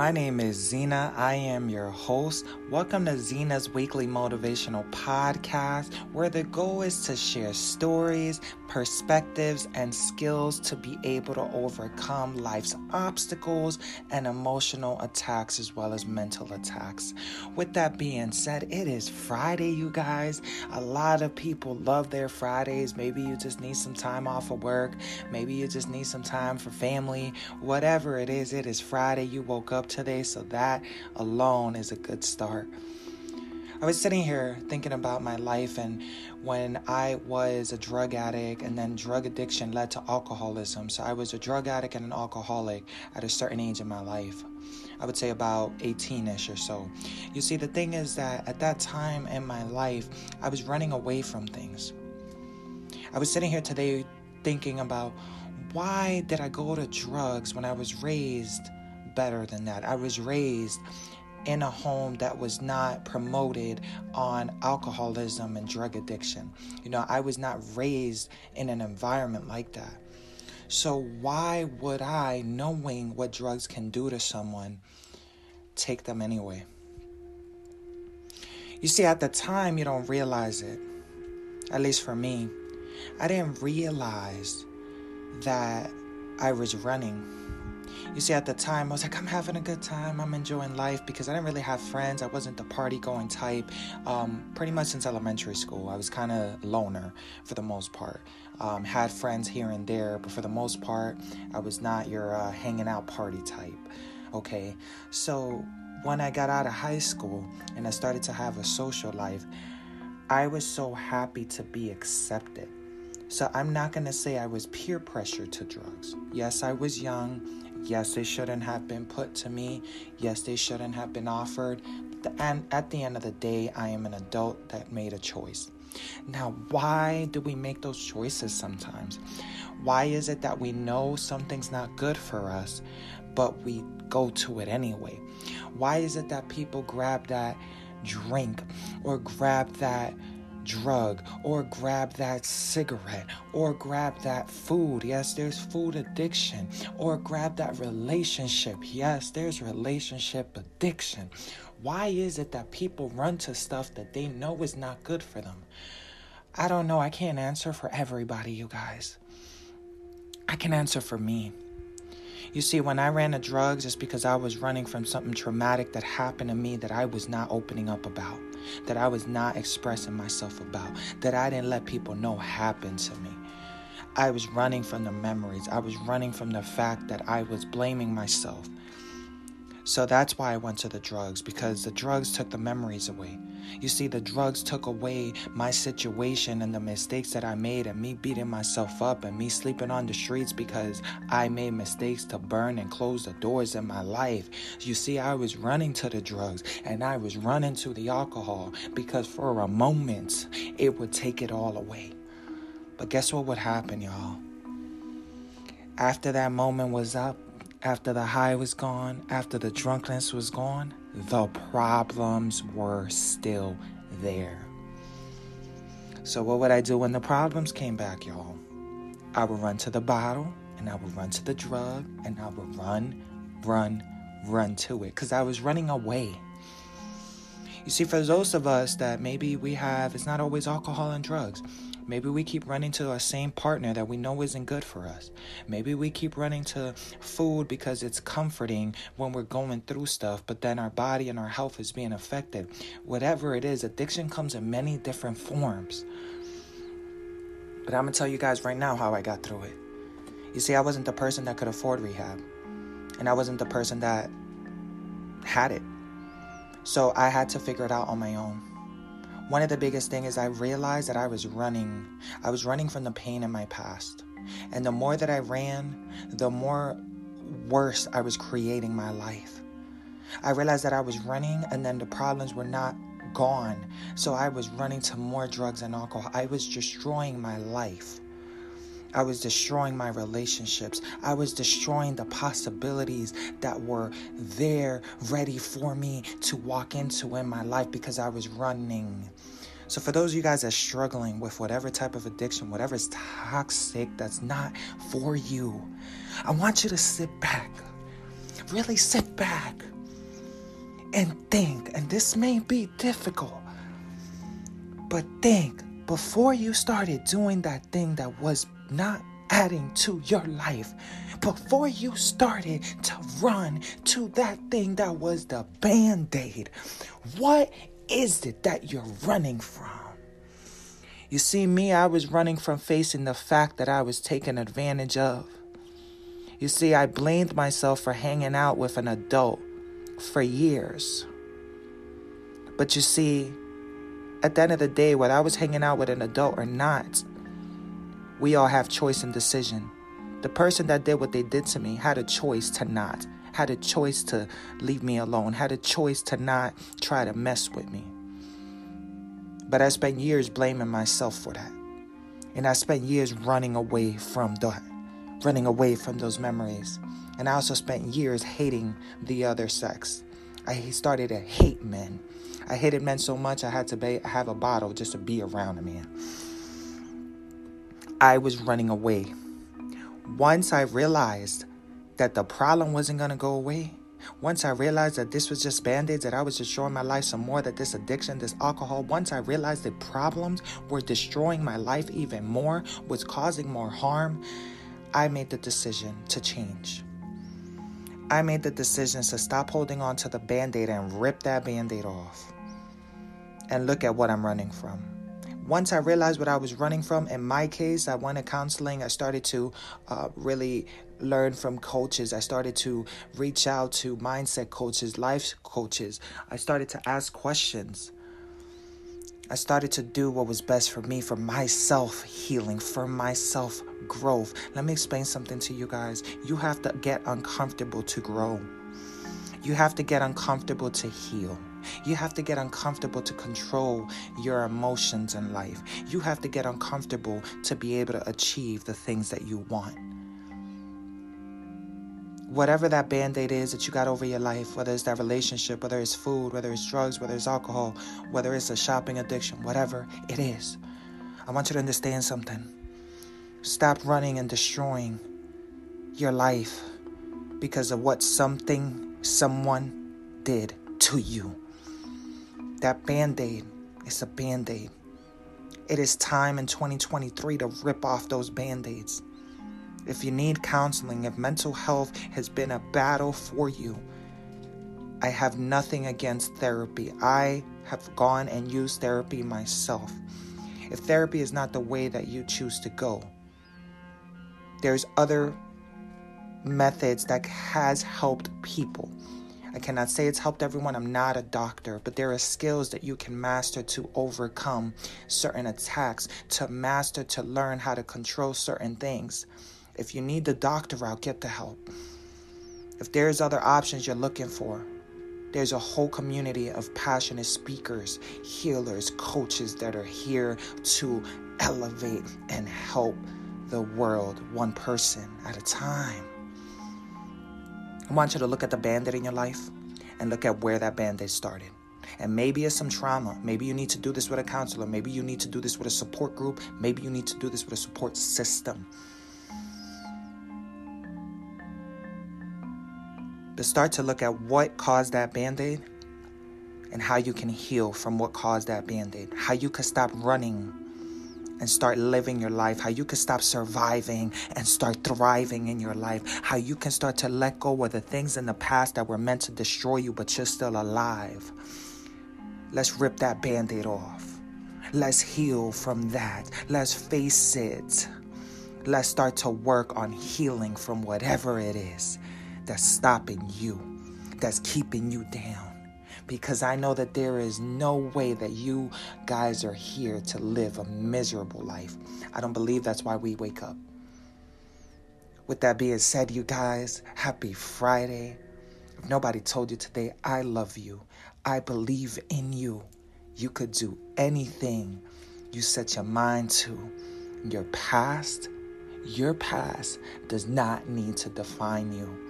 My name is Zena. I am your host. Welcome to Zena's weekly motivational podcast, where the goal is to share stories, perspectives, and skills to be able to overcome life's obstacles and emotional attacks as well as mental attacks. With that being said, it is Friday, you guys. A lot of people love their Fridays. Maybe you just need some time off of work, maybe you just need some time for family, whatever it is, it is Friday. You woke up today, so that alone is a good start. I was sitting here thinking about my life and when I was a drug addict, and then drug addiction led to alcoholism. So I was a drug addict and an alcoholic at a certain age in my life. I would say about 18 ish or so. You see, the thing is that at that time in my life, I was running away from things. I was sitting here today thinking about why did I go to drugs when I was raised better than that. I was raised in a home that was not promoted on alcoholism and drug addiction. You know, I was not raised in an environment like that. So, why would I, knowing what drugs can do to someone, take them anyway? You see, at the time, you don't realize it. At least for me, I didn't realize that I was running you see, at the time, I was like, I'm having a good time. I'm enjoying life because I didn't really have friends. I wasn't the party going type. Um, pretty much since elementary school, I was kind of loner for the most part. Um, had friends here and there, but for the most part, I was not your uh, hanging out party type. Okay, so when I got out of high school and I started to have a social life, I was so happy to be accepted. So I'm not going to say I was peer pressured to drugs. Yes, I was young. Yes, they shouldn't have been put to me. Yes, they shouldn't have been offered. And at the end of the day, I am an adult that made a choice. Now, why do we make those choices sometimes? Why is it that we know something's not good for us, but we go to it anyway? Why is it that people grab that drink or grab that drug or grab that cigarette or grab that food. Yes, there's food addiction or grab that relationship. Yes, there's relationship addiction. Why is it that people run to stuff that they know is not good for them? I don't know. I can't answer for everybody, you guys. I can answer for me. You see, when I ran to drugs, it's because I was running from something traumatic that happened to me that I was not opening up about, that I was not expressing myself about, that I didn't let people know happened to me. I was running from the memories. I was running from the fact that I was blaming myself. So that's why I went to the drugs because the drugs took the memories away. You see, the drugs took away my situation and the mistakes that I made, and me beating myself up and me sleeping on the streets because I made mistakes to burn and close the doors in my life. You see, I was running to the drugs and I was running to the alcohol because for a moment it would take it all away. But guess what would happen, y'all? After that moment was up, after the high was gone, after the drunkenness was gone, the problems were still there. So, what would I do when the problems came back, y'all? I would run to the bottle and I would run to the drug and I would run, run, run to it because I was running away. You see, for those of us that maybe we have, it's not always alcohol and drugs. Maybe we keep running to a same partner that we know isn't good for us. Maybe we keep running to food because it's comforting when we're going through stuff, but then our body and our health is being affected. Whatever it is, addiction comes in many different forms. But I'm to tell you guys right now how I got through it. You see, I wasn't the person that could afford rehab, and I wasn't the person that had it. So I had to figure it out on my own. One of the biggest things is I realized that I was running. I was running from the pain in my past. And the more that I ran, the more worse I was creating my life. I realized that I was running and then the problems were not gone. So I was running to more drugs and alcohol. I was destroying my life. I was destroying my relationships. I was destroying the possibilities that were there ready for me to walk into in my life because I was running. So, for those of you guys that are struggling with whatever type of addiction, whatever is toxic that's not for you, I want you to sit back really sit back and think, and this may be difficult, but think before you started doing that thing that was not adding to your life, before you started to run to that thing that was the band aid, what is it that you're running from? You see, me, I was running from facing the fact that I was taken advantage of. You see, I blamed myself for hanging out with an adult for years. But you see, at the end of the day, whether I was hanging out with an adult or not, we all have choice and decision. The person that did what they did to me had a choice to not, had a choice to leave me alone, had a choice to not try to mess with me. But I spent years blaming myself for that. And I spent years running away from that, running away from those memories. And I also spent years hating the other sex. I started to hate men. I hated men so much I had to be, have a bottle just to be around a man. I was running away once I realized that the problem wasn't going to go away, once I realized that this was just band aids, that I was destroying my life some more, that this addiction, this alcohol, once I realized that problems were destroying my life even more, was causing more harm, I made the decision to change. I made the decision to stop holding on to the band aid and rip that band aid off. And look at what I'm running from once I realized what I was running from, in my case, I went to counseling. I started to uh, really learn from coaches. I started to reach out to mindset coaches, life coaches. I started to ask questions. I started to do what was best for me, for myself healing, for myself growth. Let me explain something to you guys. You have to get uncomfortable to grow, you have to get uncomfortable to heal. You have to get uncomfortable to control your emotions in life. You have to get uncomfortable to be able to achieve the things that you want. Whatever that band aid is that you got over your life, whether it's that relationship, whether it's food, whether it's drugs, whether it's alcohol, whether it's a shopping addiction, whatever it is, I want you to understand something. Stop running and destroying your life because of what something, someone did to you. That band aid is a band aid. It is time in 2023 to rip off those band aids. If you need counseling, if mental health has been a battle for you, I have nothing against therapy. I have gone and used therapy myself. If therapy is not the way that you choose to go, there's other methods that has helped people. I cannot say it's helped everyone. I'm not a doctor, but there are skills that you can master to overcome certain attacks, to master to learn how to control certain things. If you need the doctor route, get the help. If there's other options you're looking for, there's a whole community of passionate speakers, healers, coaches that are here to elevate and help the world one person at a time. I want you to look at the band aid in your life and look at where that band aid started. And maybe it's some trauma. Maybe you need to do this with a counselor. Maybe you need to do this with a support group. Maybe you need to do this with a support system. But start to look at what caused that band aid and how you can heal from what caused that band aid. How you can stop running and start living your life, how you can stop surviving and start thriving in your life, how you can start to let go of the things in the past that were meant to destroy you, but you're still alive. Let's rip that band aid off. Let's heal from that. Let's face it. Let's start to work on healing from whatever it is that's stopping you, that's keeping you down because I know that there is no way that you guys are here to live a miserable life. I don't believe that's why we wake up. With that being said, you guys, happy Friday. If nobody told you today, I love you. I believe in you. You could do anything you set your mind to. Your past, your past does not need to define you.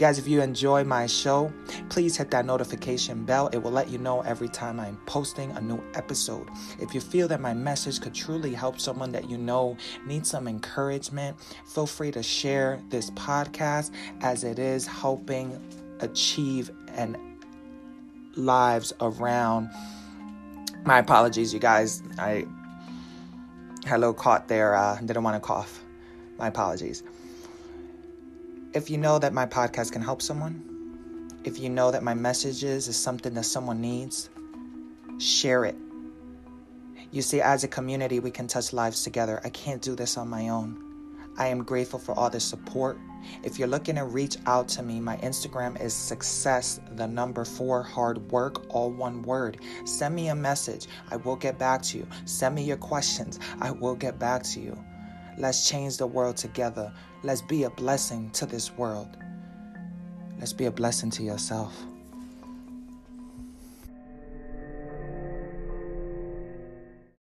Guys, if you enjoy my show, please hit that notification bell. It will let you know every time I'm posting a new episode. If you feel that my message could truly help someone that you know needs some encouragement, feel free to share this podcast as it is helping achieve and lives around. My apologies, you guys. I had a little caught there. Uh, didn't want to cough. My apologies. If you know that my podcast can help someone, if you know that my messages is something that someone needs, share it. You see, as a community, we can touch lives together. I can't do this on my own. I am grateful for all the support. If you're looking to reach out to me, my Instagram is success, the number four, hard work, all one word. Send me a message. I will get back to you. Send me your questions. I will get back to you. Let's change the world together. Let's be a blessing to this world. Let's be a blessing to yourself.